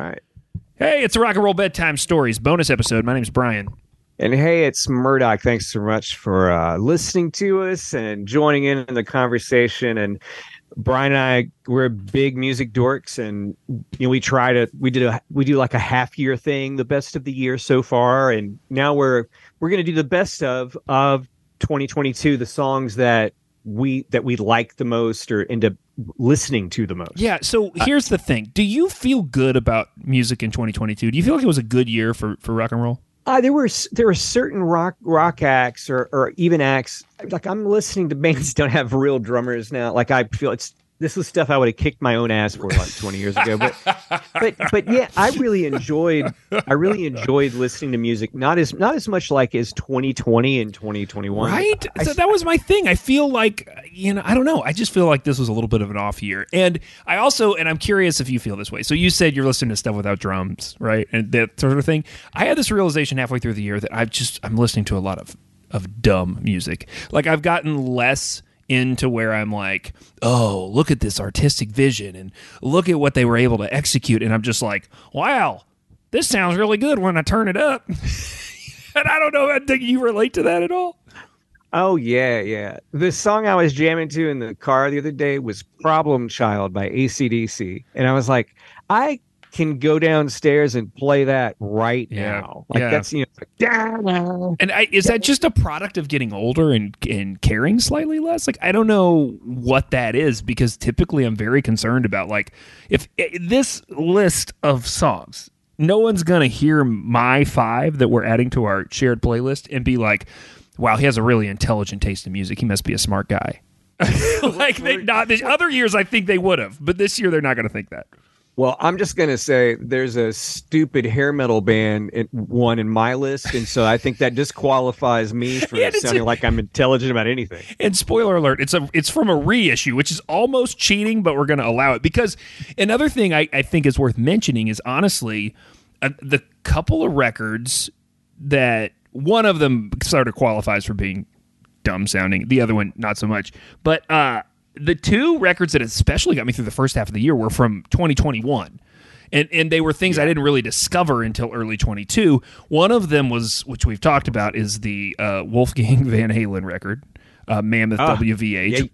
All right. Hey, it's a rock and roll bedtime stories bonus episode. My name's Brian. And hey, it's Murdoch. Thanks so much for uh, listening to us and joining in in the conversation. And Brian and I, we're big music dorks, and you know we try to we did a we do like a half year thing, the best of the year so far, and now we're we're gonna do the best of of 2022, the songs that we that we like the most or end up listening to the most. Yeah. So here's the thing: Do you feel good about music in 2022? Do you feel like it was a good year for for rock and roll? Uh, there were there were certain rock rock acts or or even acts like I'm listening to bands that don't have real drummers now. Like I feel it's this was stuff I would have kicked my own ass for like 20 years ago. But but but yeah, I really enjoyed I really enjoyed listening to music. Not as not as much like as 2020 and 2021. Right? I- so that was my thing. I feel like, you know, I don't know. I just feel like this was a little bit of an off year. And I also, and I'm curious if you feel this way. So you said you're listening to stuff without drums, right? And that sort of thing. I had this realization halfway through the year that I've just, I'm listening to a lot of, of dumb music. Like I've gotten less into where I'm like, oh, look at this artistic vision and look at what they were able to execute. And I'm just like, wow, this sounds really good when I turn it up. and I don't know, do you relate to that at all? Oh yeah, yeah. The song I was jamming to in the car the other day was "Problem Child" by ACDC, and I was like, I can go downstairs and play that right Yeah, now. Like yeah. that's you know, like, "Da-da." And I, is that just a product of getting older and and caring slightly less? Like I don't know what that is because typically I'm very concerned about like if i this list of songs, no one's gonna hear my five that we're adding to our shared playlist and be like, "Wow, he has a really intelligent taste in music. He must be a smart guy." like they not the other years, I think they would have, but this year they're not gonna think that. Well, I'm just gonna say there's a stupid hair metal band in, one in my list, and so I think that disqualifies me from sounding a- like I'm intelligent about anything. And spoiler alert, it's a it's from a reissue, which is almost cheating, but we're going to allow it because another thing I, I think is worth mentioning is honestly uh, the couple of records that one of them sort of qualifies for being dumb sounding, the other one not so much. But uh, the two records that especially got me through the first half of the year were from 2021. And, and they were things I didn't really discover until early 22. One of them was, which we've talked about, is the uh, Wolfgang Van Halen record, uh, Mammoth Ah, WVH. Yeah,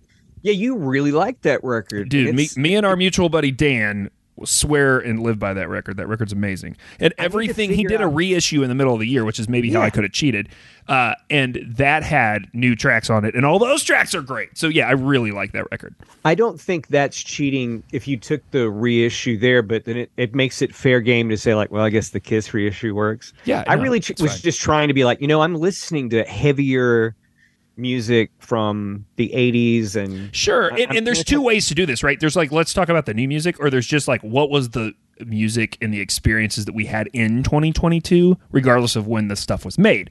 yeah, you really like that record, Dude, me, me and our mutual buddy Dan swear and live by that record. That record's amazing. And everything he did a reissue in the middle of the year, which is maybe how I could have cheated. Uh, and that had new tracks on it, and all those tracks are great. So yeah, I really like that record. I don't think that's cheating if you took the reissue there, but then it, it makes it fair game to say like, well, I guess the Kiss reissue works. Yeah, I no, really ch- was fine. just trying to be like, you know, I'm listening to heavier music from the 80s and Sure, and, and there's two ways to do this, right? There's like let's talk about the new music, or there's just like what was the music and the experiences that we had in 2022, regardless of when the stuff was made.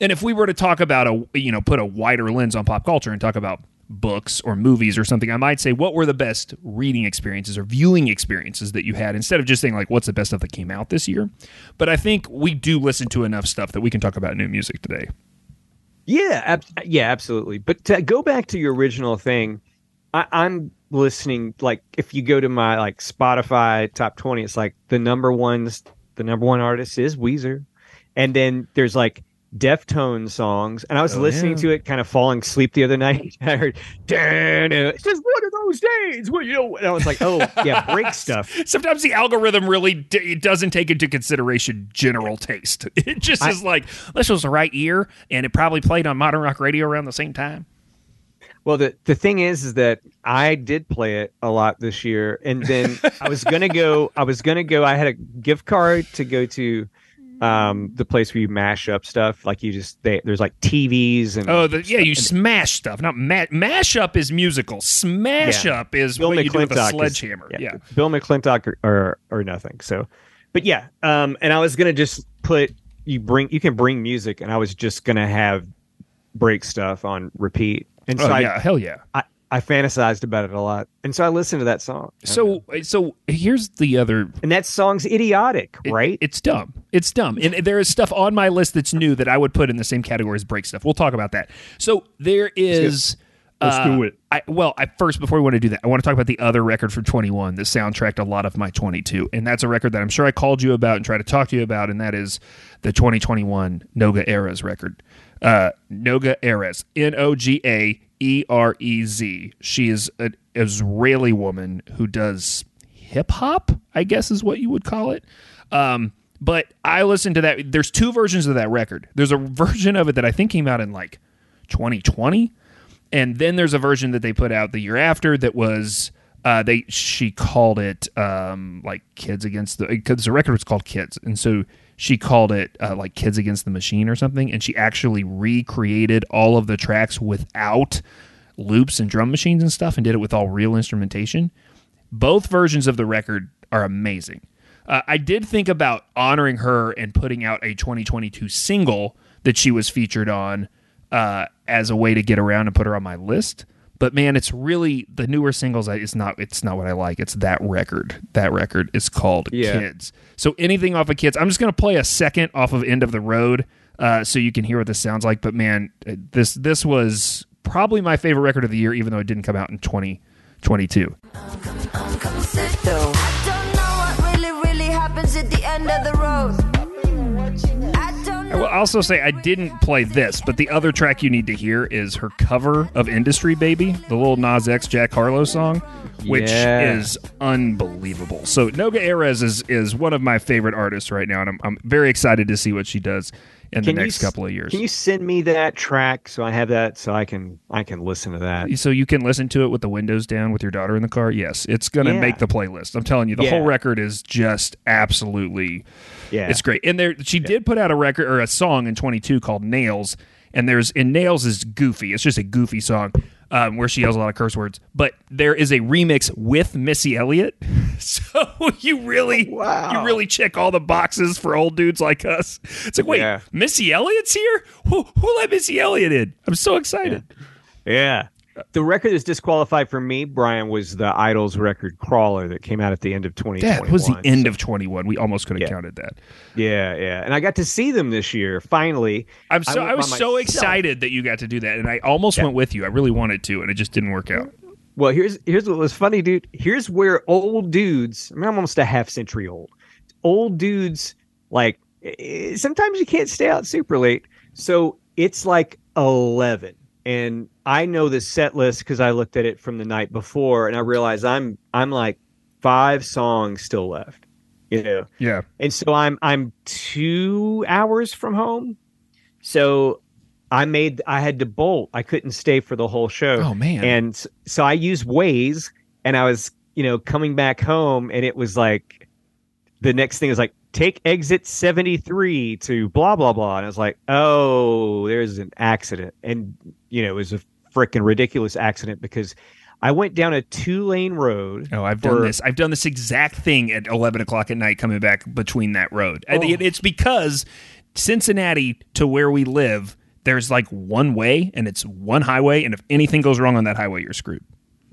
And if we were to talk about a you know put a wider lens on pop culture and talk about books or movies or something, I might say what were the best reading experiences or viewing experiences that you had instead of just saying like what's the best stuff that came out this year. But I think we do listen to enough stuff that we can talk about new music today. Yeah, ab- yeah, absolutely. But to go back to your original thing, I, I'm listening. Like, if you go to my like Spotify top twenty, it's like the number one's the number one artist is Weezer, and then there's like Deftone songs. And I was Oh, listening yeah. to it, kind of falling asleep the other night. I heard, "Dan, it's just one of those days where you know." And I was like, "Oh yeah, break stuff." Sometimes the algorithm really d- it doesn't take into consideration general taste. It just I- is like this was the right year, and it probably played on modern rock radio around the same time. Well, the the thing is, is that I did play it a lot this year, and then I was gonna go. I was gonna go. I had a gift card to go to um, the place where you mash up stuff. Like you just they, there's like TVs and Oh, the, yeah, you smash stuff. Not ma- mash up is musical. Smash Yeah. up is Bill what you do with a McClintock is- sledgehammer. yeah. Bill McClintock or, or or nothing. So, but yeah, um, and I was gonna just put you bring you can bring music, and I was just gonna have break stuff on repeat, and so Oh I, yeah, hell yeah. I I fantasized about it a lot, and so I listened to that song. So so here's the other and that song's idiotic, It- right? It's dumb. It's dumb. And there is stuff on my list that's new that I would put in the same category as break stuff. We'll talk about that. So there is Let's Uh, do it. I, well, I first before we want to do that, I want to talk about the other record from 21 that soundtracked a lot of my 22, and that's a record that I'm sure I called you about and tried to talk to you about, and that is the 2021 Noga Erez record. Uh, Noga Erez, N O G A E R E Z. She is an Israeli woman who does hip hop, I guess is what you would call it. Um, but I listened to that. There's two versions of that record. There's a version of it that I think came out in like 2020 and then there's a version that they put out the year after that was uh, they she called it um, like kids against the because the record was called kids and so she called it uh, like kids against the machine or something and she actually recreated all of the tracks without loops and drum machines and stuff and did it with all real instrumentation both versions of the record are amazing uh, i did think about honoring her and putting out a 2022 single that she was featured on uh, as a way to get around and put her on my list. But man, it's really the newer singles. It's not. It's not what I like. It's that record. That record is called Yeah. Kids. So anything off of Kids, I'm just gonna play a second off of End of the Road, uh, so you can hear what this sounds like. But man, uh, this this was probably my favorite record of the year, even though it didn't come out in 2022. I don't know what also say I didn't play this, but the other track you need to hear is her cover of "Industry Baby," the Lil Nas X Jack Harlow song, which Yeah. is unbelievable. So Noga Erez is is one of my favorite artists right now, and I'm, I'm very excited to see what she does in the Can you next s- couple of years. Can you send me that track so I have that so I can I can listen to that? so you can listen to it with the windows down with your daughter in the car. Yes, it's going to Yeah. make the playlist. I'm telling you, the Yeah. whole record is just absolutely Yeah. It's great. And there she did put out a record or a song in 22 called Nails and there's and Nails is goofy. It's just a goofy song um, where she yells a lot of curse words. But there is a remix with Missy Elliott. So you really Wow. you really check all the boxes for old dudes like us. It's like, wait, Yeah. Missy Elliott's here? Who who let Missy Elliott in? I'm so excited. Yeah. The record that's disqualified for me, Brian, was the IDLES record Crawler that came out at the end of 2021. That was the end of 21. We almost could have Yeah. counted that. Yeah, yeah. And I got to see them this year, finally. I'm so went I, was so myself. excited that you got to do that, and I almost went with you. I really wanted to, and it just didn't work out. Well, here's here's what was funny, dude. Here's where old dudes, I mean, I'm almost a half century old. Old dudes, like eh, sometimes you can't stay out super late. So it's like 11. And I know the set list because I looked at it from the night before and I realized I'm I'm like five songs still left. You know. Yeah. and so I'm I'm two hours from home. So I made I had to bolt. I couldn't stay for the whole show. Oh, man. And so I used Waze, and I was you know coming back home, and it was like the next thing is like take exit 73 to blah blah blah and i was like oh there's an accident and you know it was a freaking ridiculous accident because i went down a two lane road Oh, I've for- done this. I've done this exact thing at 11 o'clock at night coming back between that road. And Oh. It's because Cincinnati to where we live, there's like one way and it's one highway. And if anything goes wrong on that highway, you're screwed.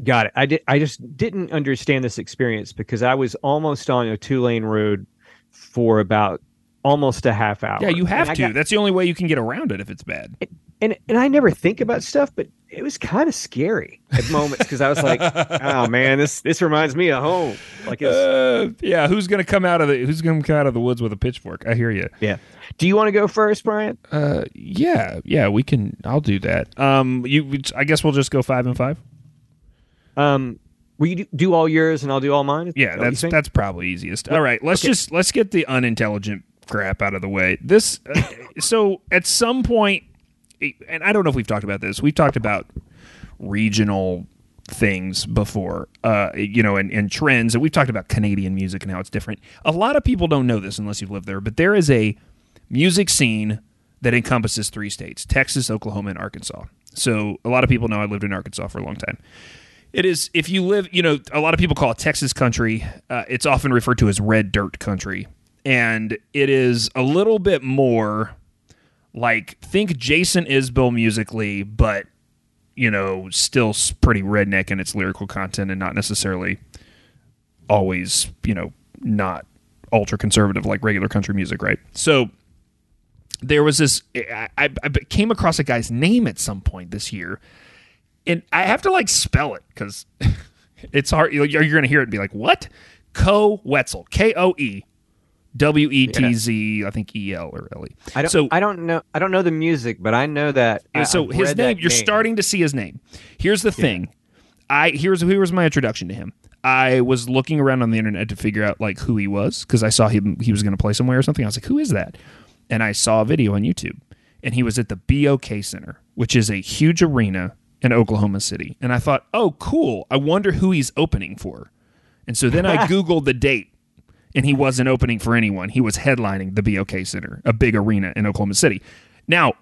Got it. I did. I just didn't understand this experience because I was almost on a two lane road for about almost a half hour. Yeah, you have And to. got- That's the only way you can get around it if it's bad. and and I never think about stuff, but it was kind of scary at moments because I was like, "Oh man, this this reminds me of home." Like, it's, Uh, yeah, who's gonna come out of the Who's gonna come out of the woods with a pitchfork? I hear you. yeah. Do you want to go first, Brian? Uh, yeah, yeah, we can. I'll do that. Um, you. I guess we'll just go five and five. Um, will you do, all yours and I'll do all mine? Yeah, that that's that's probably easiest. All right, let's just let's get the unintelligent crap out of the way. This uh, so at some point and I don't know if we've talked about this. We've talked about regional things before, uh, you know, and, and trends, and we've talked about Canadian music and how it's different. A lot of people don't know this unless you've lived there, but there is a music scene that encompasses three states Texas, Oklahoma, and Arkansas. So a lot of people know I lived in Arkansas for a long time. It is if you live, you know, a lot of people call it Texas country. Uh, it's often referred to as red dirt country, and it is a little bit more like think Jason Isbell musically, but you know, still pretty redneck in its lyrical content and not necessarily always, you know, not ultra conservative like regular country music, right? So there was this I, I I came across a guy's name at some point this year and I have to like spell it because it's hard. You're, you're going to hear it and be like, "What?" Koe Wetzel, K O E W E T Z, I think E L or L E. I don't. So I don't know. I don't know the music, but I know that. I, so I've his name, you're starting to see his name. Here's the thing. I here's here was my introduction to him. I was looking around on the internet to figure out like who he was because I saw him he was going to play somewhere or something. I was like, who is that? And I saw a video on YouTube, and he was at the BOK Center, which is a huge arena in Oklahoma City. And I thought, oh, cool. I wonder who he's opening for. And so then I googled the date, and he wasn't opening for anyone. He was headlining the BOK Center, a big arena in Oklahoma City. Now,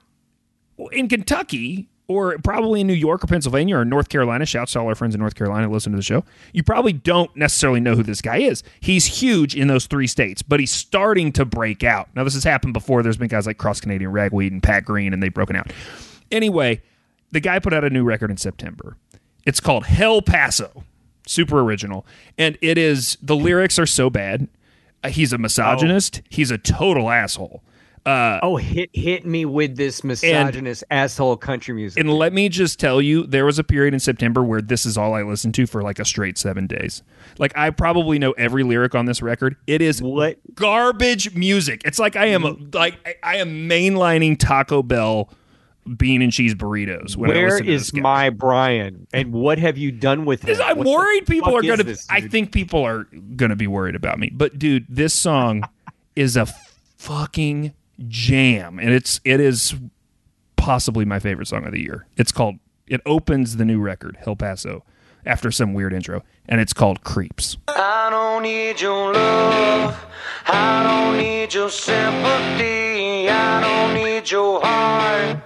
in Kentucky or probably in New York or Pennsylvania or North Carolina, shouts to all our friends in North Carolina listen to the show, you probably don't necessarily know who this guy is. He's huge in those three states, but he's starting to break out. Now, this has happened before. There's been guys like Cross Canadian Ragweed and Pat Green, and they've broken out. Anyway, the guy put out a new record in September. It's called Hell Paso. Super original. And it is, the lyrics are so bad. Uh, He's a misogynist. He's a total asshole. Oh, hit hit me with this misogynist asshole country music. And let me just tell you, there was a period in September where this is all I listened to for like a straight seven days. Like I probably know every lyric on this record. It is What? garbage music. It's like I am like I- I am mainlining Taco Bell bean and cheese burritos. When I Where listen is my Brian? And what have you done with him? I'm What worried people are going to. this, I think people are going to be worried about me. But dude, this song is a fucking jam, and it's it is possibly my favorite song of the year. It's called. It opens the new record, Hell Paso, after some weird intro, and it's called Creeps. I don't need your love. I don't need your sympathy. I don't need your heart.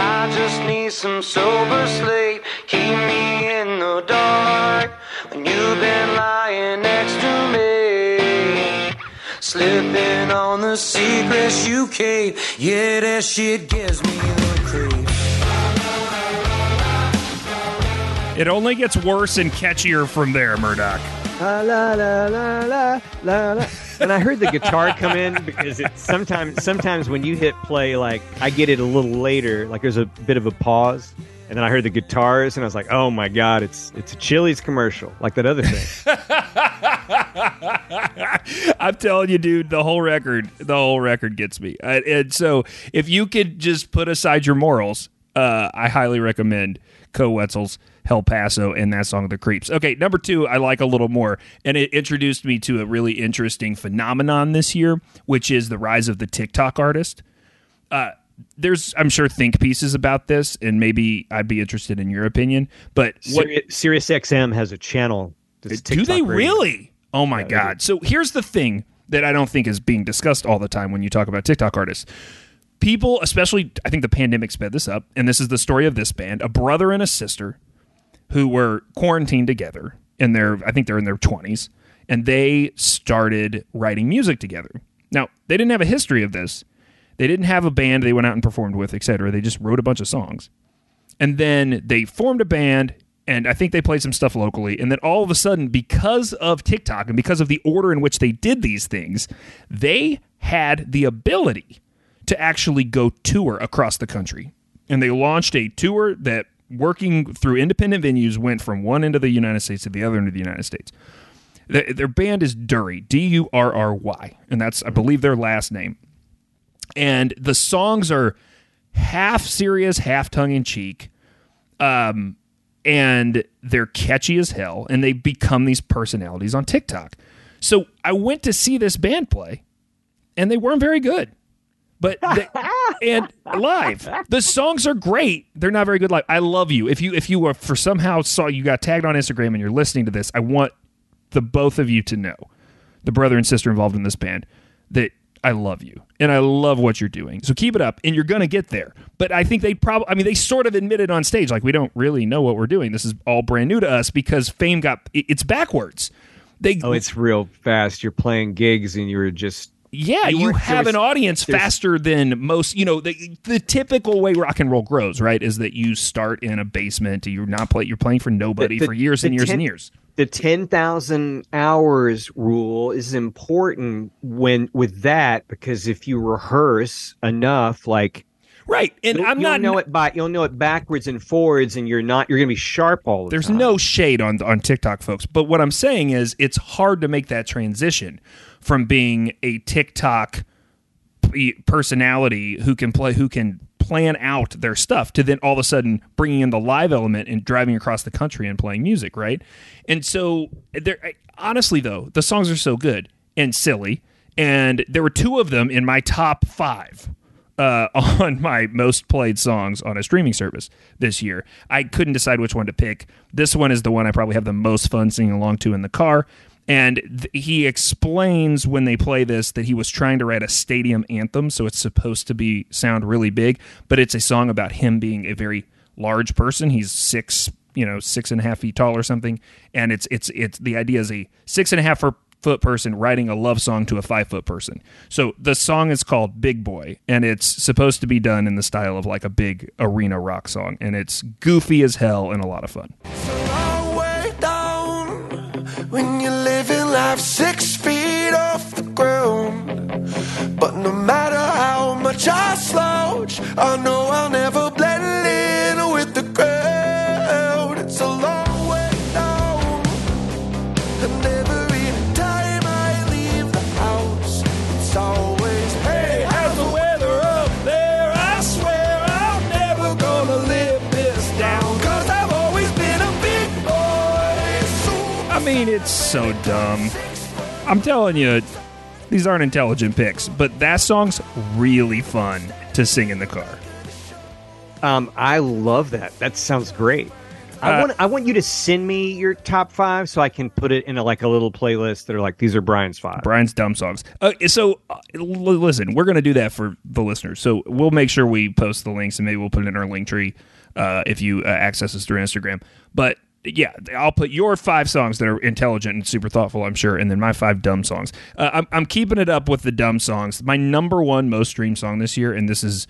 I just need some sober sleep. Keep me in the dark when you've been lying next to me. Slipping on the secrets you keep. Yeah, that shit gives me the creeps. It only gets worse and catchier from there, Murdoch. La, la, la, la, la, la. And I heard the guitar come in because it sometimes sometimes when you hit play, like I get it a little later, like there's a bit of a pause, and then I heard the guitars, and I was like, oh my god, it's it's a Chili's commercial, like that other thing. I'm telling you, dude, the whole record, the whole record gets me. Uh, and so, if you could just put aside your morals, uh, I highly recommend Koe Wetzel's Hell Paso and that song, The Creeps. Okay, number two, I like a little more, and it introduced me to a really interesting phenomenon this year, which is the rise of the TikTok artist. Uh, there's, I'm sure, think pieces about this, and maybe I'd be interested in your opinion. But what Sirius, Sirius XM has a channel. do they radio. really? Oh my they god! So here's the thing that I don't think is being discussed all the time when you talk about TikTok artists. People, especially, I think the pandemic sped this up, and this is the story of this band: a brother and a sister who were quarantined together in their, I think they're in their twenties, and they started writing music together. Now they didn't have a history of this. They didn't have a band they went out and performed with, etc. They just wrote a bunch of songs and then they formed a band and i think they played some stuff locally and then all of a sudden because of tiktok and because of the order in which they did these things they had the ability to actually go tour across the country and they launched a tour that working through independent venues went from one end of the united states to the other end of the united states Th- their band is Durry, D U R R Y, and that's I believe their last name. And the songs are half serious, half tongue in cheek, um, and they're catchy as hell, and they become these personalities on TikTok. So I went to see this band play, and they weren't very good. But and live, the songs are great. They're not very good live. I love you. If you if you were for somehow saw you got tagged on Instagram and you're listening to this, I want the both of you to know, the brother and sister involved in this band, that I love you and I love what you're doing. So keep it up, and you're gonna get there. But I think they probably, I mean, they sort of admitted on stage like we don't really know what we're doing. This is all brand new to us because fame got it's backwards. They Oh, it's real fast. You're playing gigs, and you're just yeah, You you, have an audience faster than most. You know, the the typical way rock and roll grows, right, is that you start in a basement. You're not play. You're playing for nobody the- for years and years ten- and years. the 10,000 hours rule is important when with that because if you rehearse enough like Right, and You'll, I'm you'll not. know it by you'll know it backwards and forwards, and you're not. You're going to be sharp all the There's time. There's no shade on on TikTok folks, but what I'm saying is it's hard to make that transition from being a TikTok personality who can play who can plan out their stuff to then all of a sudden bringing in the live element and driving across the country and playing music, right? And so there honestly though, the songs are so good and silly and there were two of them in my top 5 uh, on my most played songs on a streaming service this year. I couldn't decide which one to pick. This one is the one I probably have the most fun singing along to in the car. And th- he explains when they play this that he was trying to write a stadium anthem, so it's supposed to be sound really big, but it's a song about him being a very large person. He's six, you know, six and a half feet tall or something, and it's it's it's the idea is a six and a half foot person writing a love song to a five foot person. So the song is called Big Boy, and it's supposed to be done in the style of like a big arena rock song, and it's goofy as hell and a lot of fun. Life six so dumb. I'm telling you, these aren't intelligent picks, but that song's really fun to sing in the car. Um, I love that. That sounds great. I Uh, want I want you to send me your top five so I can put it in a, like a little playlist that are like these are Brian's five. Brian's dumb songs. Uh, so, uh, l- listen, we're going to do that for the listeners. So, we'll make sure we post the links and maybe we'll put it in our link tree uh, if you uh, access us through Instagram. But yeah, I'll put your five songs that are intelligent and super thoughtful, I'm sure, and then my five dumb songs. Uh, I'm, I'm keeping it up with the dumb songs. My number one most streamed song this year, and this is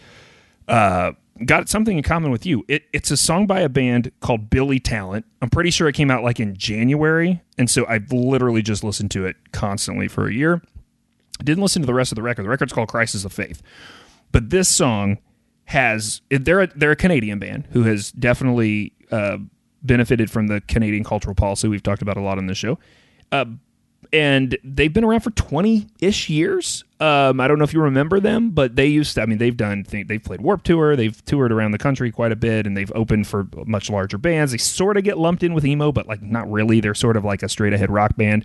uh, got something in common with you. It, it's a song by a band called Billy Talent. I'm pretty sure it came out like in January, and so I've literally just listened to it constantly for a year. Didn't listen to the rest of the record. The record's called Crisis of Faith, but this song has they're a, they're a Canadian band who has definitely uh, benefited from the Canadian cultural policy we've talked about a lot on this show. Uh, and they've been around for 20-ish years. Um, i don't know if you remember them but they used to i mean they've done they've played warp tour they've toured around the country quite a bit and they've opened for much larger bands. They sort of get lumped in with emo but like not really. They're sort of like a straight ahead rock band.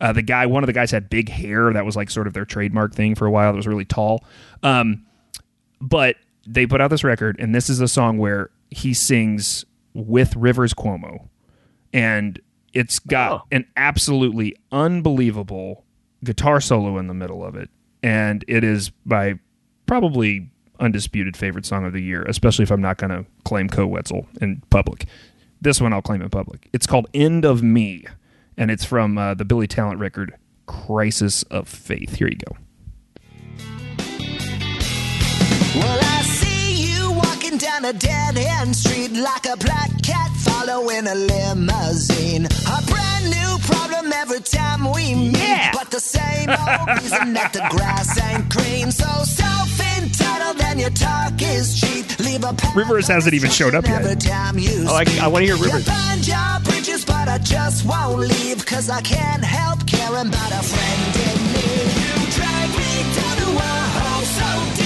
Uh, the guy one of the guys had big hair that was like sort of their trademark thing for a while. It was really tall. Um, but they put out this record and this is a song where he sings with rivers cuomo. And it's got Oh. an absolutely unbelievable guitar solo in the middle of it. And it is my probably undisputed favorite song of the year especially if i'm not going to claim Koe Wetzel in public. This one i'll claim in public. It's called end of me and it's from uh, the billy talent record crisis of faith. Here you go. Well, down a dead end street like a black cat following a limousine. A brand new problem every time we meet, Yeah. but the same old reason that the grass ain't green. So self entitled and your talk is cheap. Leave a Rivers hasn't even showed up yet. Every oh, I like- I wanna hear speak. Rivers. You burn your bridges, but I just won't leave, cause I can't help caring about a friend in need. You drag me down to a hole so deep,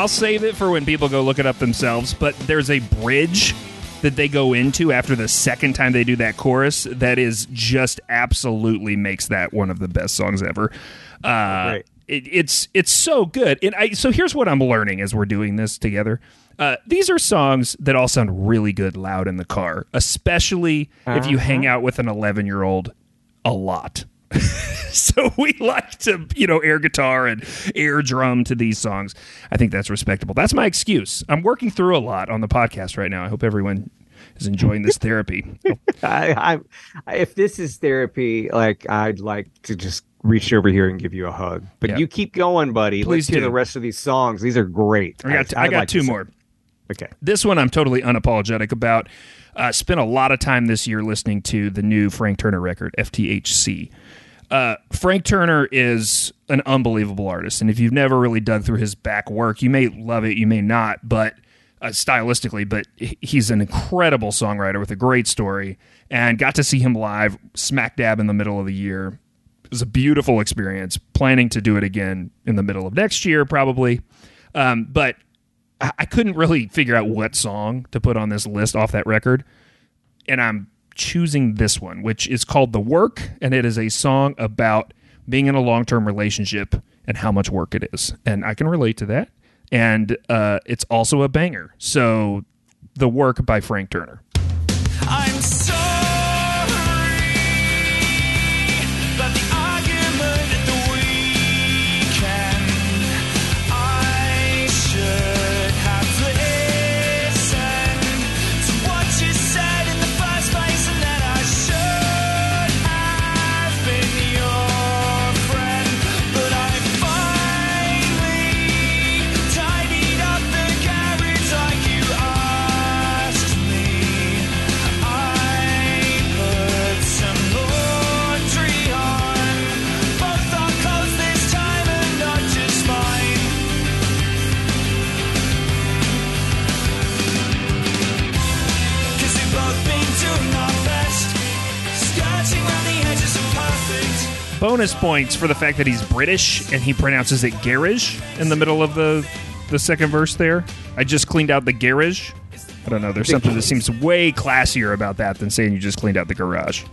I'll save it for when people go look it up themselves, but there's a bridge that they go into after the second time they do that chorus that is just absolutely makes that one of the best songs ever. Uh, it, it's it's so good. And I so here's what I'm learning as we're doing this together. Uh, these are songs that all sound really good loud in the car, especially if you hang out with an 11 year old a lot. so we like to, you know, air guitar and air drum to these songs. I think that's respectable. That's my excuse. I'm working through a lot on the podcast right now. I hope everyone is enjoying this therapy. I, I, if this is therapy, like I'd like to just reach over here and give you a hug. But Yeah. you keep going, buddy. Please Let's hear the rest of these songs. These are great. I got I, got like two more. Okay. This one I'm totally unapologetic about. Uh, spent a lot of time this year listening to the new Frank Turner record, FTHC. Uh, Frank Turner is an unbelievable artist, and if you've never really dug through his back work, you may love it, you may not, but uh, stylistically, but he's an incredible songwriter with a great story. And got to see him live smack dab in the middle of the year. It was a beautiful experience. Planning to do it again in the middle of next year, probably. Um, but I I couldn't really figure out what song to put on this list off that record. And I'm choosing this one, which is called The Work. And it is a song about being in a long term relationship and how much work it is. And I can relate to that. And uh, it's also a banger. So, The Work by Frank Turner. Bonus points for the fact that he's British and he pronounces it garage in the middle of the, the second verse there. I just cleaned out the garage. I don't know. There's something that seems way classier about that than saying you just cleaned out the garage.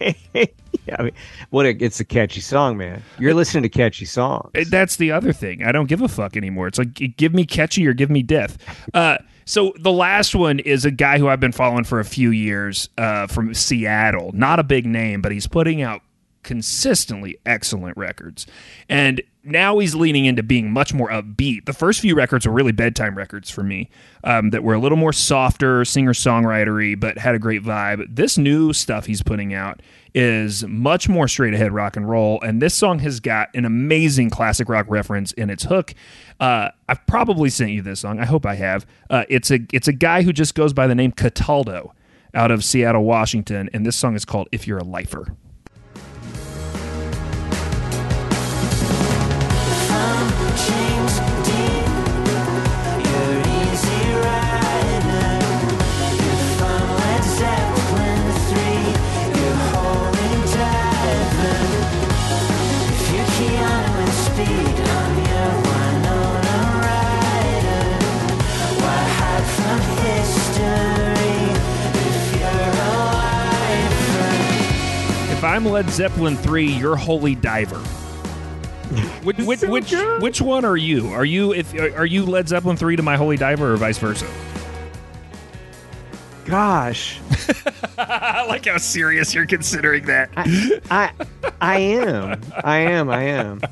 yeah, I mean, what a, it's a catchy song, man. You're listening to catchy songs. That's the other thing. I don't give a fuck anymore. It's like give me catchy or give me death. Uh, so the last one is a guy who I've been following for a few years uh, from Seattle. Not a big name, but he's putting out consistently excellent records. And now he's leaning into being much more upbeat. The first few records were really bedtime records for me um, that were a little more softer, singer songwritery, but had a great vibe. This new stuff he's putting out is much more straight ahead rock and roll. And this song has got an amazing classic rock reference in its hook. Uh, I've probably sent you this song. I hope I have. Uh, it's a it's a guy who just goes by the name Cataldo out of Seattle, Washington, and this song is called "If You're a Lifer." I'm Led Zeppelin three, you're Holy Diver. Which which so which, which one are you? Are you if are you Led Zeppelin three to my Holy Diver or vice versa? Gosh, I like how serious you're considering that. I I am, I am, I am.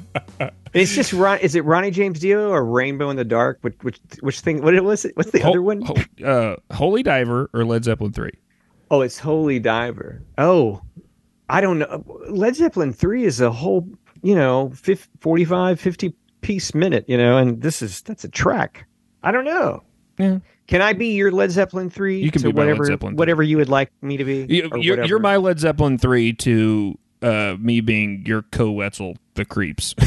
It's just Ron. Is it Ronnie James Dio or Rainbow in the Dark? Which which which thing? What was it? What's the other one? uh, Holy Diver or Led Zeppelin three? Oh, it's Holy Diver. Oh, I don't know. Led Zeppelin 3 is a whole, you know, 50, 45, 50 piece minute, you know, and this is, that's a track. I don't know. Yeah. Can I be your Led Zeppelin 3? You can to be my Led whatever, Zeppelin 3. whatever you would like me to be? You, you're, you're my Led Zeppelin three to uh, me being your Koe Wetzel, the Creeps.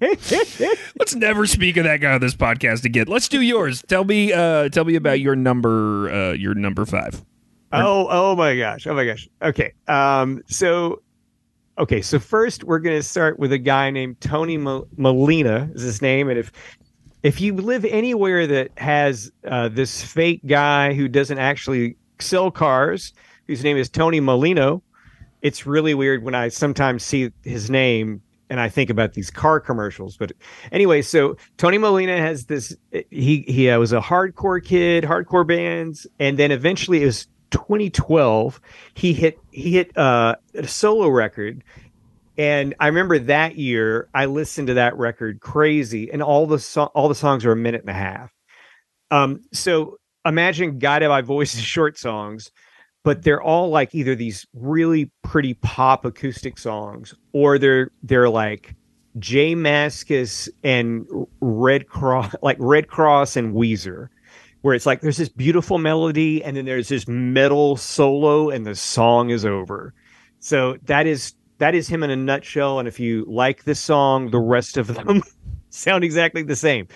Let's never speak of that guy on this podcast again. Let's do yours. Tell me, uh, tell me about your number, uh, your number five. Oh, oh my gosh. Oh my gosh. Okay. Um, so, okay. So first we're going to start with a guy named Tony Mo- Molina is his name. And if, if you live anywhere that has uh, this fake guy who doesn't actually sell cars, whose name is Tony Molino, it's really weird when I sometimes see his name and I think about these car commercials. But anyway, so Tony Molina has this. He he uh, was a hardcore kid, hardcore bands, and then eventually it was 2012. He hit he hit uh, a solo record. And I remember that year, I listened to that record crazy, and all the so- all the songs are a minute and a half. Um, so imagine guided by voices short songs, but they're all like either these really pretty pop acoustic songs or they're they're like J Mascis and Redd Kross like Redd Kross and Weezer where it's like there's this beautiful melody and then there's this metal solo and the song is over. So that is that is him in a nutshell and if you like this song the rest of them sound exactly the same.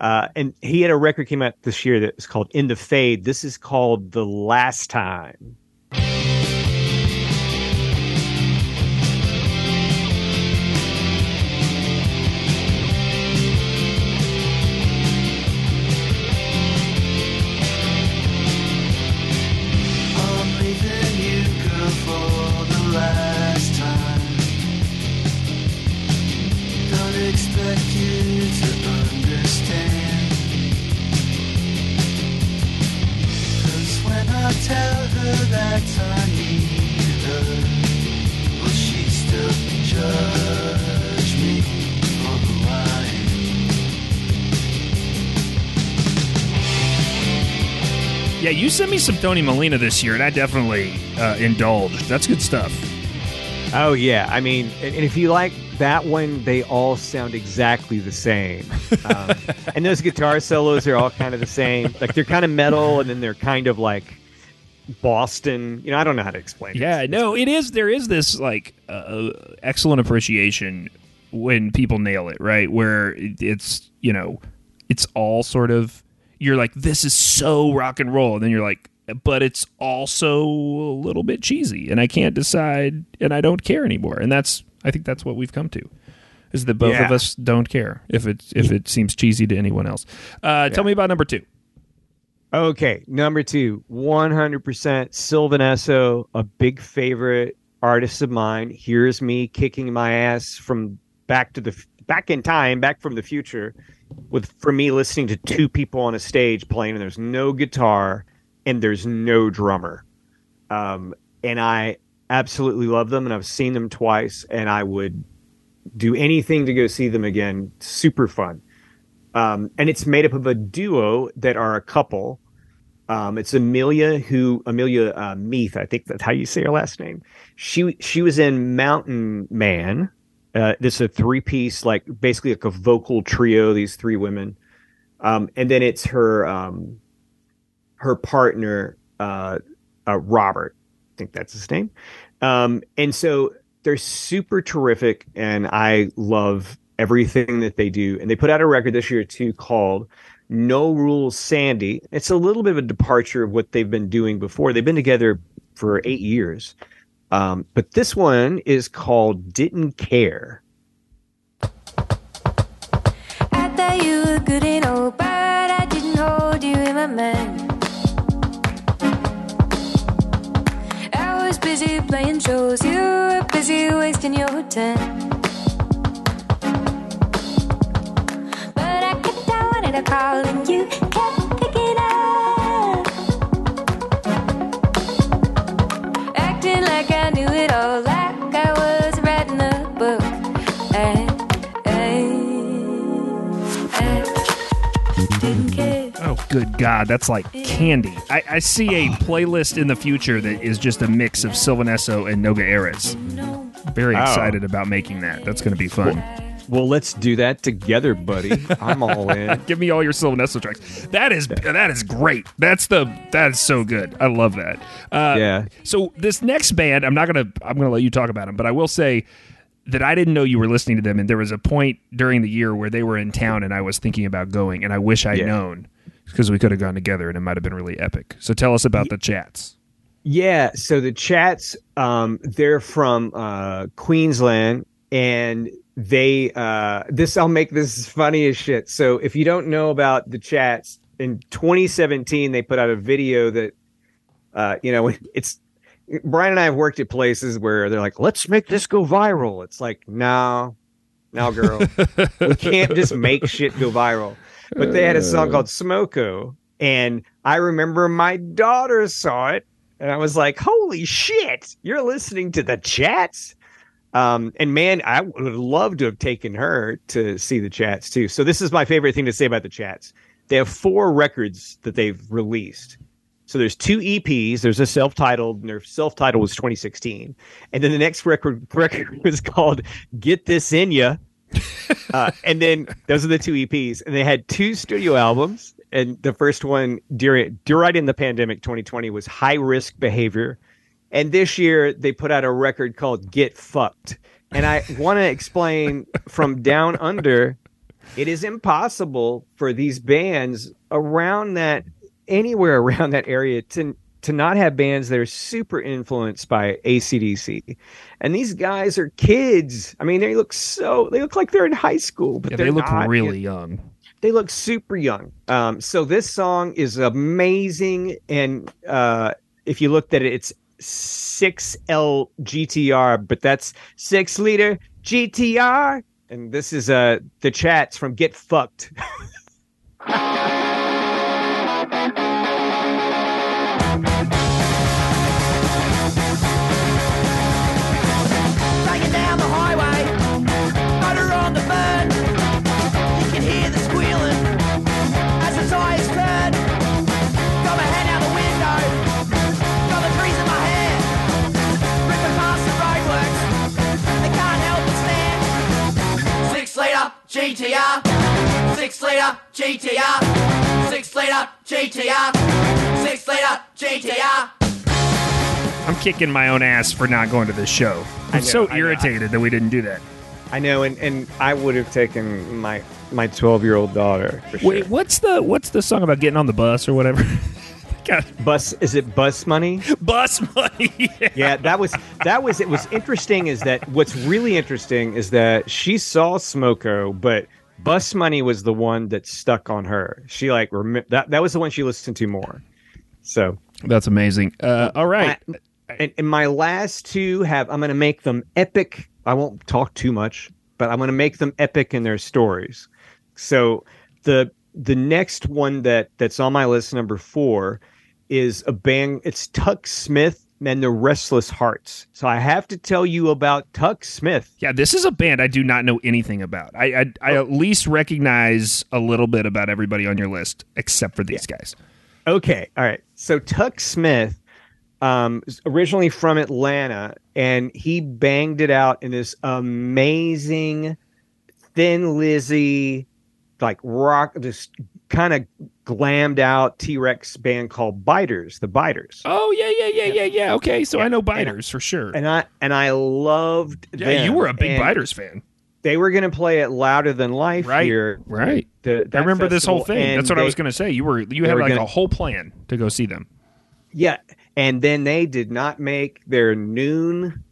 Uh, and he had a record came out this year that was called In the Fade. This is called The Last Time. Tell her that I need her, will she still judge me for who I am? Yeah, you sent me some Tony Molina this year, and I definitely uh, indulged. That's good stuff. Oh yeah, I mean, and, and if you like that one, they all sound exactly the same. Um, and those guitar solos are all kind of the same. Like they're kind of metal, and then they're kind of like Boston. You know, I don't know how to explain. it. Yeah, no, it is. There is this like uh, excellent appreciation when people nail it, right? Where it's you know, it's all sort of you're like, this is so rock and roll, and then you're like, but it's also a little bit cheesy, and I can't decide, and I don't care anymore, and that's I think that's what we've come to. Is that both of us don't care if it if it seems cheesy to anyone else? Uh, Tell me about number two. Okay, number two, 100% Sylvan Esso, a big favorite artist of mine. Here's me kicking my ass from back to the back in time, back from the future, with for me listening to two people on a stage playing, and there's no guitar and there's no drummer. Um, and I absolutely love them, and I've seen them twice, and I would do anything to go see them again. Super fun. Um, and it's made up of a duo that are a couple. Um, it's Amelia who Amelia uh, Meath, I think that's how you say her last name. She she was in Mountain Man. Uh, this is a three piece, like basically like a vocal trio. These three women, um, and then it's her um, her partner uh, uh, Robert. I think that's his name. Um, and so they're super terrific, and I love everything that they do. And they put out a record this year too called No Rules Sandy. It's a little bit of a departure of what they've been doing before. They've been together for eight years. Um, but this one is called Didn't Care. I thought you were good and old, but I didn't hold you in my mind. I was busy playing shows, you were busy wasting your time. Kept on wanting to call, and you kept picking up. Acting like I knew it all, like I was writing a book. I, I, I didn't care. Oh, good God, that's like candy. I, I see a oh. playlist in the future that is just a mix of Sylvan Esso and Noga Erez. No. Very Oh. excited about making that. That's going to be fun. Well, let's do that together, buddy. I'm all in. Give me all your Sylvan Esso tracks. That is that is great. That's the that is so good. I love that. Uh, Yeah. So this next band, I'm not gonna I'm gonna let you talk about them, but I will say that I didn't know you were listening to them, and there was a point during the year where they were in town, and I was thinking about going, and I wish I'd Yeah. known because we could have gone together, and it might have been really epic. So tell us about the chats. Yeah, so the chats, um, they're from uh, Queensland, and they uh, this I'll make this funny as shit. So if you don't know about the chats, in 2017 they put out a video that, uh, you know, it's Brian and I have worked at places where they're like, let's make this go viral. It's like, no, no, girl, we can't just make shit go viral. But they had a song called Smoko, and I remember my daughter saw it and I was like, "Holy shit! You're listening to the chats." Um, and man, I would love to have taken her to see the chats too. So this is my favorite thing to say about the chats. They have four records that they've released, So there's two EPs. There's a self-titled, and their self-titled was 2016, and then the next record record was called "Get This In Ya," uh, and then those are the two EPs, and they had two studio albums. And the first one during right in the pandemic 2020 was "High Risk Behavior," and this year they put out a record called "Get Fucked." And I want to explain from down under it is impossible for these bands around that anywhere around that area to to not have bands that are super influenced by ACDC. And these guys are kids. I mean, they look so they look like they're in high school, but Yeah, they're look not. really young. They look super young. Um, so this song is amazing, and uh, if you looked at it, it's six L GTR, but that's six liter GTR. And this is uh the chats from Get Fucked. six liter GTR, six liter GTR, six liter GTR. I'm kicking my own ass for not going to this show. I'm know, so irritated that we didn't do that. I know, and, and I would have taken my my twelve year old daughter for sure. Wait, what's the what's the song about getting on the bus or whatever? God, Bus is it bus money? bus money. yeah, that was that was it was interesting is that what's really interesting is that she saw Smoko, but Bus Money was the one that stuck on her. She like rem- that that was the one she listened to more. So, That's amazing. Uh, all right. I- and, and my last two have I'm going to make them epic. I won't talk too much, but I'm going to make them epic in their stories. So the the next one that that's on my list, number four, is a band. It's Tuck Smith and the Restless Hearts. So I have to tell you about Tuck Smith. Yeah, this is a band I do not know anything about. I I, I at least recognize a little bit about everybody on your list, except for these guys. Okay, all right. So Tuck Smith, um, is originally from Atlanta, and he banged it out in this amazing, Thin Lizzy, like rock, this kind of glammed out T Rex band called Biters, the Biters. Oh yeah, yeah, yeah, yeah, yeah. Okay, so I know Biters for sure. And I and I loved yeah, them. you were a big And Biters fan, They were going to play it louder than life right? here. Right. The, I remember this whole thing. and That's what I was going to say. You were you had were like gonna- a whole plan to go see them. Yeah, and then they did not make their noon.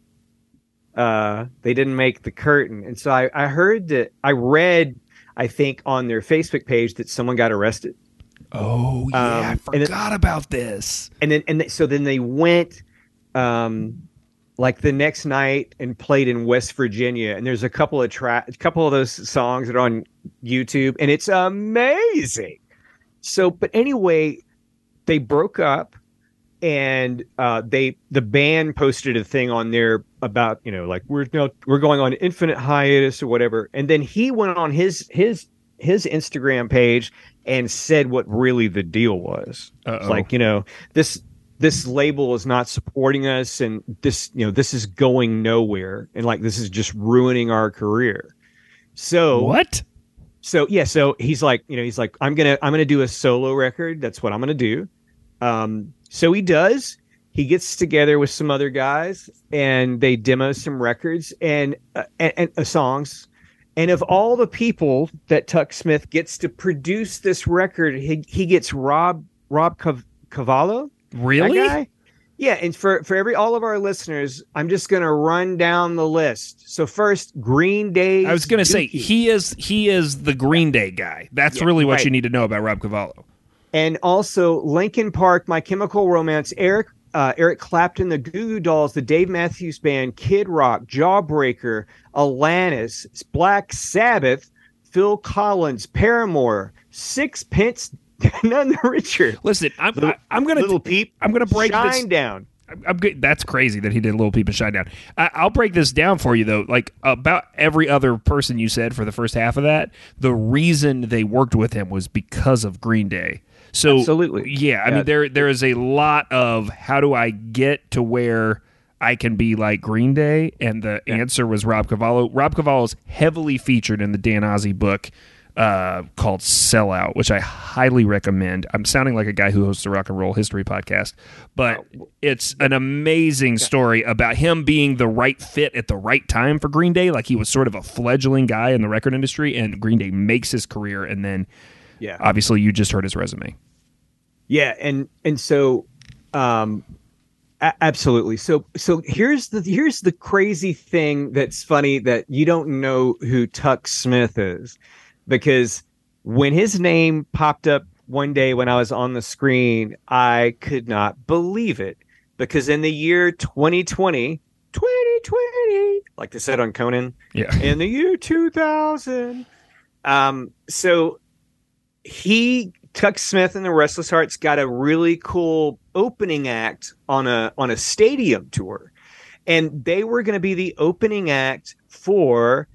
Uh, they didn't make the curtain, and so I, I heard that I read, I think on their Facebook page that someone got arrested, Oh yeah, I Um, forgot about this. and then and so then they went, um, like the next night and played in West Virginia, and there's a couple of track, a couple of those songs that are on YouTube, and it's amazing. So, but anyway, they broke up and uh, they the band posted a thing on there about you know like we're now we're going on infinite hiatus or whatever and then he went on his his his instagram page and said what really the deal was. It's like you know this this label is not supporting us and this you know this is going nowhere and like this is just ruining our career. So What? so yeah so he's like you know he's like i'm gonna i'm gonna do a solo record. That's what i'm gonna do. Um so he does. He gets together with some other guys and they demo some records and uh, and, and uh, songs and of all the people that tuck smith gets to produce this record he, he gets rob rob Cav- cavallo Really? that guy? Yeah, and for for every all of our listeners, I'm just gonna run down the list. So first, Green Day. I was going to say he is he is the Green Day guy. That's Yeah, really what right. you need to know about Rob Cavallo. and also Linkin Park, My Chemical Romance, Eric uh, Eric Clapton, the Goo Goo Dolls, the Dave Matthews Band, Kid Rock, Jawbreaker, Alanis, Black Sabbath, Phil Collins, Paramore, Sixpence, none the richer. Listen, I'm Little- I, I'm going Lil Peep, I'm going to break Shine this down. I'm, I'm good. That's crazy that he did a Lil Peep and Shinedown. I, I'll break this down for you though. Like about every other person you said for the first half of that, the reason they worked with him was because of Green Day. So Absolutely. yeah. I Yeah. mean, there there is a lot of how do I get to where I can be like Green Day, and the answer was Rob Cavallo. Rob Cavallo is heavily featured in the Dan Ozzi book uh, called Sellout, which I highly recommend. I'm sounding like a guy who hosts a rock and roll history podcast, but it's an amazing story about him being the right fit at the right time for Green Day. Like he was sort of a fledgling guy in the record industry, and Green Day makes his career, and then Yeah. obviously you just heard his resume. Yeah, and and so um a- absolutely. So so here's the here's the crazy thing that's funny that you don't know who Tuck Smith is because when his name popped up one day when I was on the screen, I could not believe it because in the year 2020 2020 like they said on Conan Yeah. in the year 2000 um so he Tuck Smith and the Restless Hearts got a really cool opening act on a on a stadium tour, and they were going to be the opening act for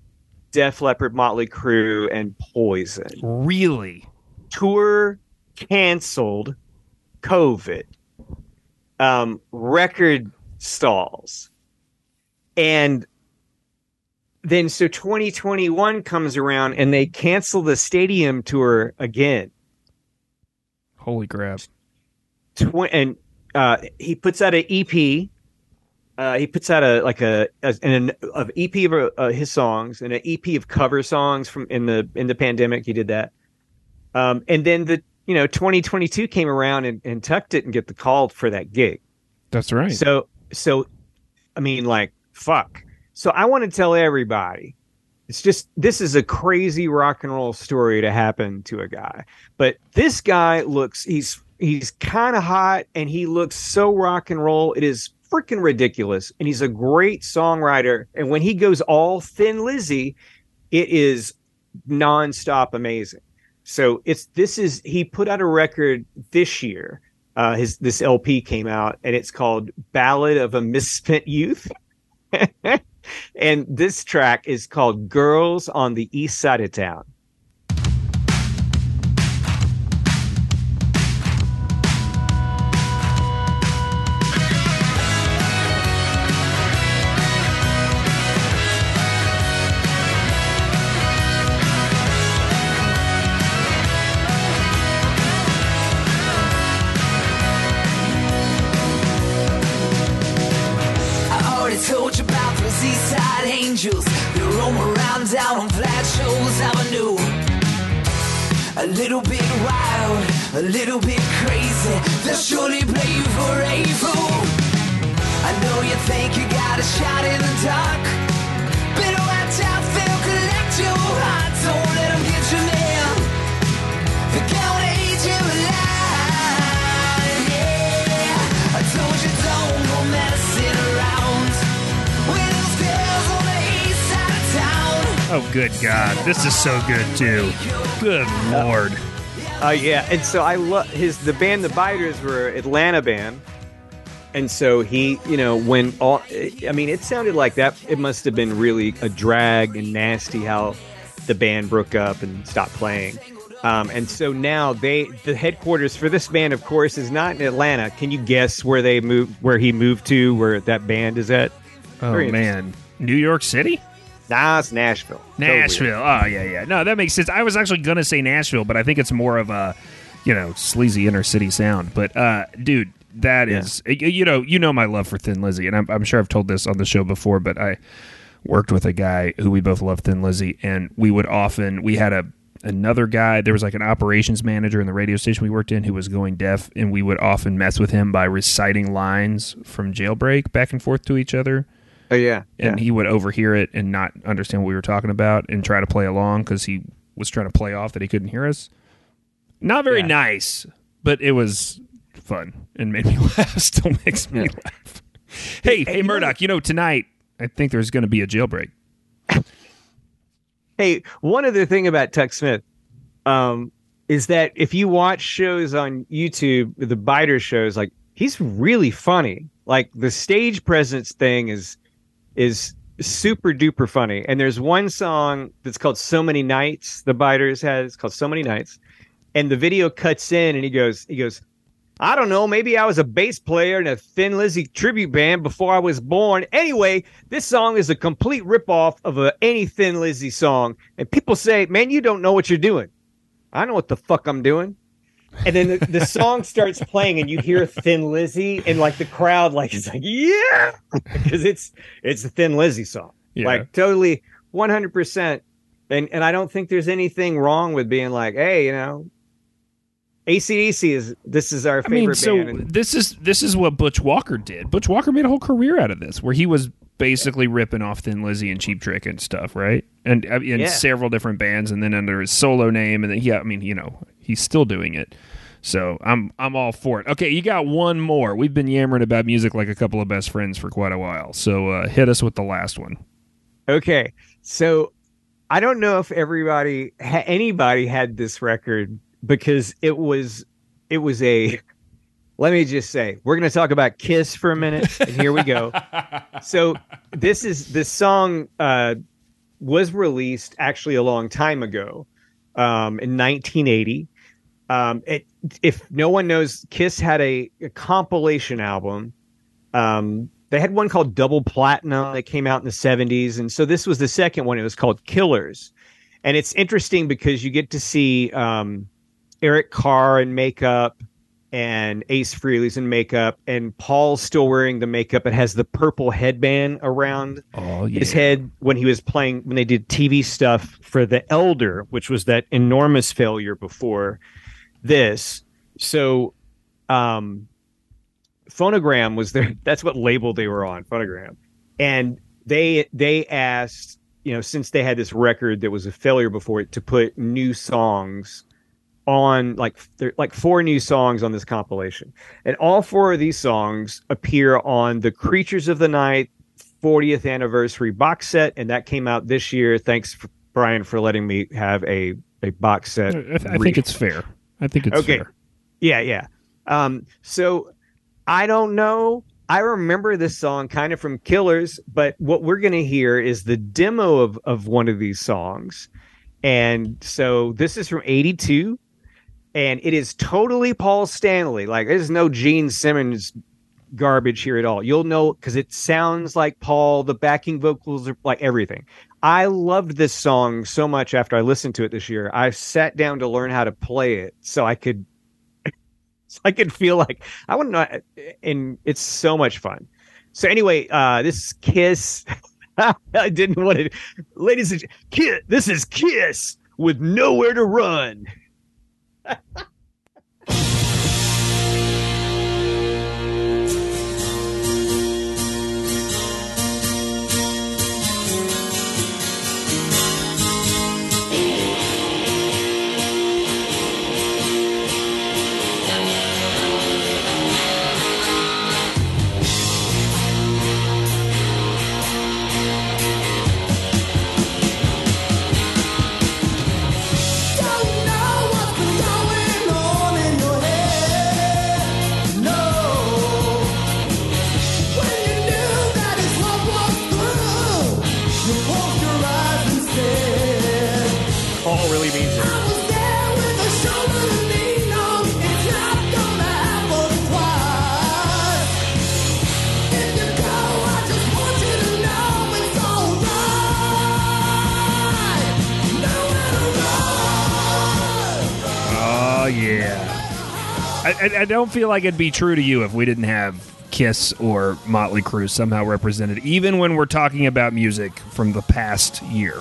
Def Leppard, Motley Crue, and Poison. Really? Tour canceled, COVID, um, record stalls, and then so 2021 comes around and they cancel the stadium tour again. Holy crap. tw- and uh, he puts out an EP. Uh, he puts out a like a, a an of EP of uh, his songs and an EP of cover songs from in the in the pandemic. He did that, um, and then the you know 2022 came around and, and Tuck didn't get the call for that gig. That's right. So so, I mean, like fuck. So I want to tell everybody. It's just this is a crazy rock and roll story to happen to a guy. But this guy looks he's he's kind of hot and he looks so rock and roll. It is freaking ridiculous. And he's a great songwriter. And when he goes all thin Lizzy, it is nonstop amazing. So it's this is he put out a record this year. Uh, his this LP came out and it's called Ballad of a Misspent Youth. and this track is called Girls on the East Side of Town. So good, too. Good Lord. Uh, yeah, and so I love his the band the Biters were Atlanta band, and so he you know when all I mean it sounded like that it must have been really a drag and nasty how the band broke up and stopped playing. Um, and so now they the headquarters for this band of course is not in Atlanta. Can you guess where they moved where he moved to where that band is at? Oh, man. New York City? Nah, it's Nashville. Totally. Nashville. Oh, yeah, yeah. No, that makes sense. I was actually going to say Nashville, but I think it's more of a, you know, sleazy inner city sound. But, uh, dude, that Yeah. is, you know, you know my love for Thin Lizzy, and I'm, I'm sure I've told this on the show before, but I worked with a guy who we both love Thin Lizzy, and we would often, we had a, another guy there was like an operations manager in the radio station we worked in who was going deaf and we would often mess with him by reciting lines from jailbreak back and forth to each other Oh yeah, yeah. and he would overhear it and not understand what we were talking about and try to play along because he was trying to play off that he couldn't hear us. Not very Yeah. nice, but it was fun and made me laugh. Still makes me laugh. Hey, hey, know- Murdoch, you know tonight I think there's going to be a jailbreak. Hey, one other thing about Tuck Smith um, is that if you watch shows on YouTube, the biter shows, like he's really funny. Like the stage presence thing is is super duper funny. And there's one song that's called "So Many Nights." The biters has called "So Many Nights," and the video cuts in, and he goes, he goes, I don't know, maybe I was a bass player in a Thin Lizzy tribute band before I was born. Anyway, this song is a complete ripoff of a, any Thin Lizzy song, and people say, man, you don't know what you're doing. I know what the fuck I'm doing. And then the, the song starts playing, and you hear Thin Lizzy, and like the crowd, like it's like yeah, because it's it's the Thin Lizzy song, Yeah. like totally 100. percent And and I don't think there's anything wrong with being like, hey, you know, ACDC is this is our I favorite mean, so band. and- this is this is what Butch Walker did. Butch Walker made a whole career out of this, where he was basically ripping off Thin Lizzy and Cheap Trick and stuff, right? And uh, in Yeah. several different bands, and then under his solo name, and then yeah, I mean, you know, he's still doing it. So I'm I'm all for it. Okay, you got one more. We've been yammering about music like a couple of best friends for quite a while. So uh, hit us with the last one. Okay, so I don't know if everybody, ha- anybody had this record because it was, it was a. Let me just say, we're going to talk about Kiss for a minute, and here we go. so this is this song uh, was released actually a long time ago, um, in 1980. Um, it, if no one knows, Kiss had a, a compilation album um, they had one called Double Platinum that came out in the 70s. And so this was the second one. It was called Killers. And it's interesting because you get to see um, Eric Carr in makeup and Ace Frehley's in makeup. And Paul's still wearing the makeup. It has the purple headband around Oh yeah, his head when he was playing, when they did TV stuff for The Elder, which was that enormous failure before this. So, um, phonogram was their that's what label they were on phonogram and they they asked you know since they had this record that was a failure before it to put new songs on like there like four new songs on this compilation and all four of these songs appear on the creatures of the night 40th anniversary box set and that came out this year thanks for, brian for letting me have a a box set I, th- I think it's fair. I think it's Okay. fair. yeah, yeah. Um, so I don't know. I remember this song kind of from Killers, but what we're gonna hear is the demo of of one of these songs. And so this is from '82, and it is totally Paul Stanley. Like there's no Gene Simmons garbage here at all. You'll know because it sounds like Paul. The backing vocals are like everything. I loved this song so much after I listened to it this year. I sat down to learn how to play it so I could so I could feel like I want to know and it's so much fun. So anyway, uh this Kiss. I didn't want to ladies and Kiss, this is Kiss with nowhere to run. I, I, don't feel like it'd be true to you if we didn't have Kiss or Motley Crue somehow represented, even when we're talking about music from the past year.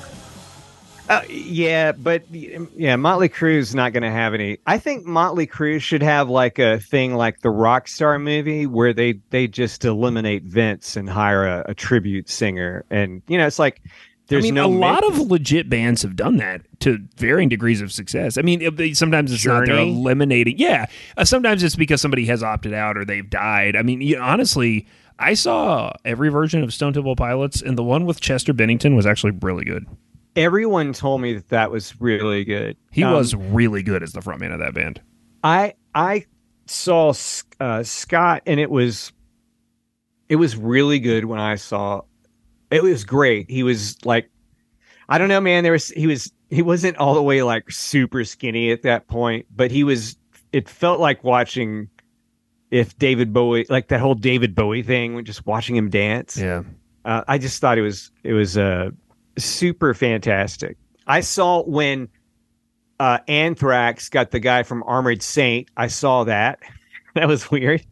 Uh, yeah, but yeah, Motley Crue's not going to have any. I think Motley Crue should have like a thing like the Rockstar movie where they they just eliminate Vince and hire a, a tribute singer, and you know it's like there's I mean, no a lot mix. of legit bands have done that to varying degrees of success. I mean, sometimes it's not they're eliminating. Yeah, uh, sometimes it's because somebody has opted out or they've died. I mean, you, honestly, I saw every version of Stone Temple Pilots, and the one with Chester Bennington was actually really good. everyone told me that that was really good. He Um, was really good as the frontman of that band. I I saw uh, Scott, and it was it was really good when I saw. It was great. He was like, I don't know, man. There was he was he wasn't all the way like super skinny at that point, but he was. It felt like watching if David Bowie, like that whole David Bowie thing, just watching him dance. Yeah. Uh, I just thought it was it was uh, super fantastic. I saw when uh, Anthrax got the guy from Armored Saint. I saw that. that was weird.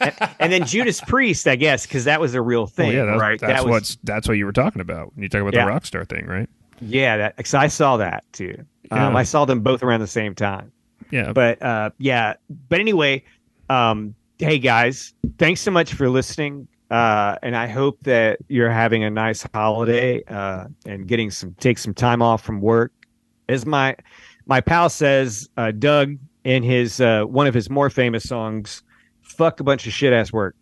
and, and then Judas Priest, I guess, because that was a real thing, Oh, yeah, that's, right? that's that was, what's that's what you were talking about when you talk about Yeah. the rock star thing, right? yeah. That so I saw that too. Um, I saw them both around the same time. Yeah. But uh, yeah. But anyway, um, hey guys, thanks so much for listening. Uh, and I hope that you're having a nice holiday uh, and getting some take some time off from work. As my my pal says, uh, Doug in his uh, one of his more famous songs, "Fuck a bunch of shit ass work."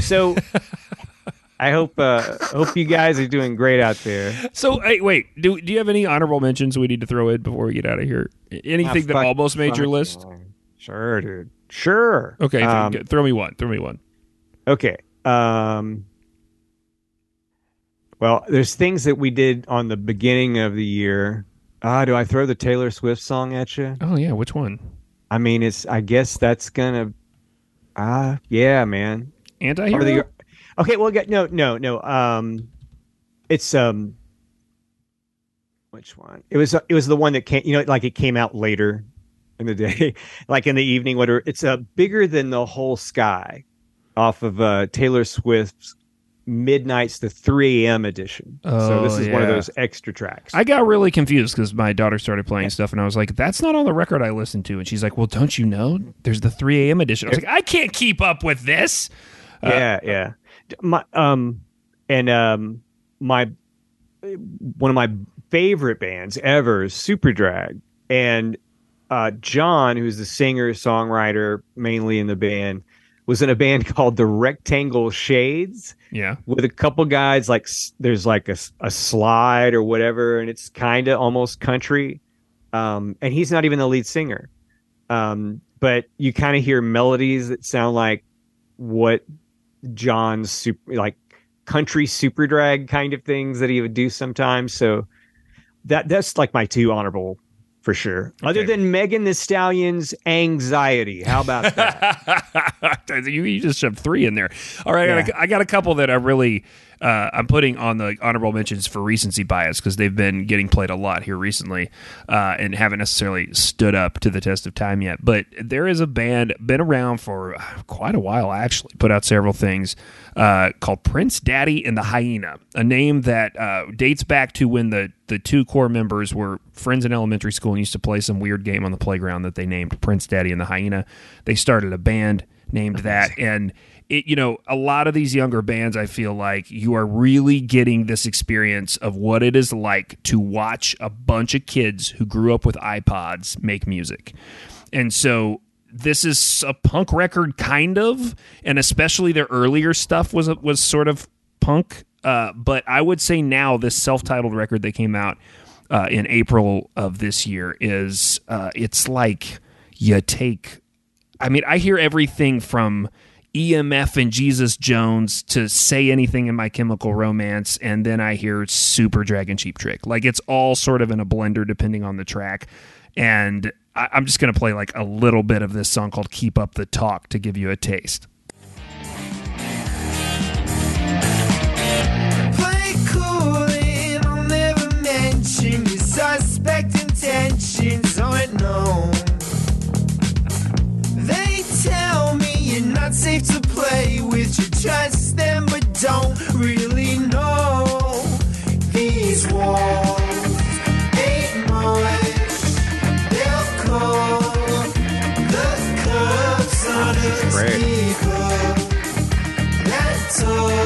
So I hope uh, hope you guys are doing great out there. So, hey, wait. Do do you have any honorable mentions we need to throw in before we get out of here? Anything that almost made your list? Sure, dude. Sure. Okay, Um, g- throw me one. Throw me one. Okay. Um Well, there's things that we did on the beginning of the year. Ah, do I throw the Taylor Swift song at you? Oh yeah, which one? I mean, it's I guess that's going to Ah, yeah, man. Anti-hero? The Okay, well, get no, no, no. Um it's um which one? It was it was the one that came, you know, like it came out later in the day, like in the evening whatever. It's uh, bigger than the whole sky off of uh Taylor Swift's Midnights the 3 a.m. edition. so this Oh, is one of those extra tracks. I got really confused because my daughter started playing stuff, and I was like, "That's not on the record I listened to." And she's like, "Well, don't you know? There's the 3 a.m. edition." I was like, "I can't keep up with this." yeah, yeah. My um and um my one of my favorite bands ever is Superdrag and uh John who's the singer songwriter mainly in the band was in a band called the Rectangle Shades Yeah. with a couple guys like there's like a, a slide or whatever and it's kind of almost country. Um and he's not even the lead singer. Um but you kind of hear melodies that sound like what John's super like country Superdrag kind of things that he would do sometimes. So that that's like my two honorable for sure. Other than Megan Thee Stallion's anxiety. How about that? You, you just shoved three in there. All right, I, got a, I got a couple that I really uh, I'm putting on the honorable mentions for recency bias because they've been getting played a lot here recently uh, and haven't necessarily stood up to the test of time yet. But there is a band been around for uh, quite a while actually. Put out several things uh, called Prince Daddy and the Hyena, a name that uh, dates back to when the the two core members were friends in elementary school and used to play some weird game on the playground that they named Prince Daddy and the Hyena. They started a band named that and it you know a lot of these younger bands I feel like you are really getting this experience of what it is like to watch a bunch of kids who grew up with iPods make music. And so this is a punk record kind of and especially their earlier stuff was was sort of punk uh, but I would say now this self-titled record that came out uh, in April of this year is uh, it's like you take I mean, I hear everything from EMF and Jesus Jones to say anything in my chemical romance, and then I hear Super Dragon Cheap Trick. Like it's all sort of in a blender depending on the track. And I, I'm just going to play like a little bit of this song called Keep Up the Talk to give you a taste. Play cool and I'll never mention your suspect intentions oh, aren't known. Not safe to play with. You trust them but don't really know. These walls ain't much. They'll call the cops on us. Great. People that talk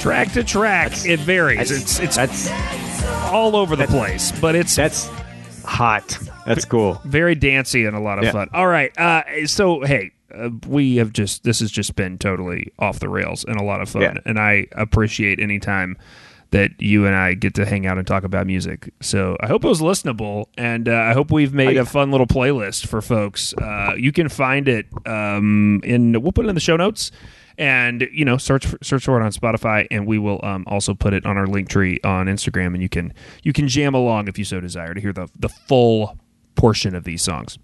Track to track, it varies. It's it's that's all over the place, but it's that's hot that's cool very dancey and a lot of Yeah. fun. All right, uh, so hey, uh, we have just this has just been totally off the rails and a lot of fun, Yeah. and I appreciate any time that you and I get to hang out and talk about music. So I hope it was listenable, and uh, I hope we've made a fun little playlist for folks. Uh, you can find it um, in we'll put it in the show notes. And you know search for, search for it on Spotify, and we will um, also put it on our Linktree on Instagram, and you can you can jam along if you so desire to hear the the full portion of these songs.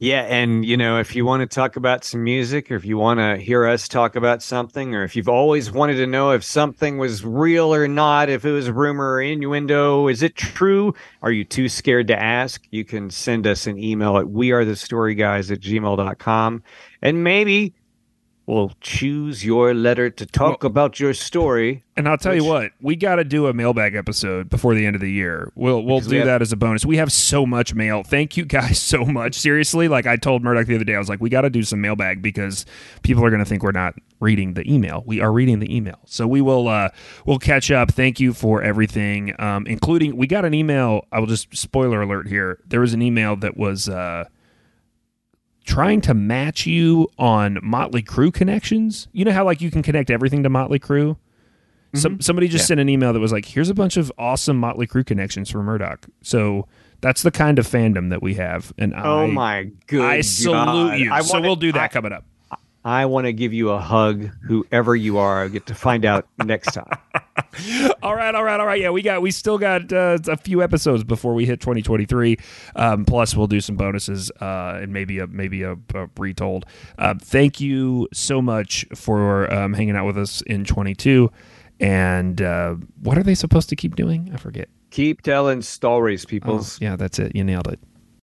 Yeah, and you know, if you want to talk about some music, or if you want to hear us talk about something, or if you've always wanted to know if something was real or not, if it was rumor or innuendo, is it true? Are you too scared to ask? You can send us an email at wearethestoryguys at gmail.com. And maybe we'll choose your letter to talk about your story. And I'll tell you what, we got to do a mailbag episode before the end of the year. We'll we'll do we have- that as a bonus. We have so much mail. Thank you guys so much. Seriously, like I told Murdoch the other day, I was like, we got to do some mailbag because people are going to think we're not reading the email. We are reading the email, so we will uh we'll catch up. Thank you for everything, um, including we got an email. I will just spoiler alert here. There was an email that was. uh trying to match you on Motley Crue connections. You know how like you can connect everything to Motley Crue. Some mm-hmm. somebody just sent an email that was like, "Here's a bunch of awesome Motley Crue connections for Murdoch." So that's the kind of fandom that we have, and Oh I, my good I salute God. you. I so we'll do that I- coming up. I want to give you a hug, whoever you are. I get to find out next time. All right, all right, all right. Yeah, we got we still got uh, a few episodes before we hit 2023. Um, plus, we'll do some bonuses uh, and maybe a maybe a, a retold. Uh, thank you so much for um, hanging out with us in 22. And uh, what are they supposed to keep doing? I forget. Keep telling stories, Oh, yeah, that's it. You nailed it.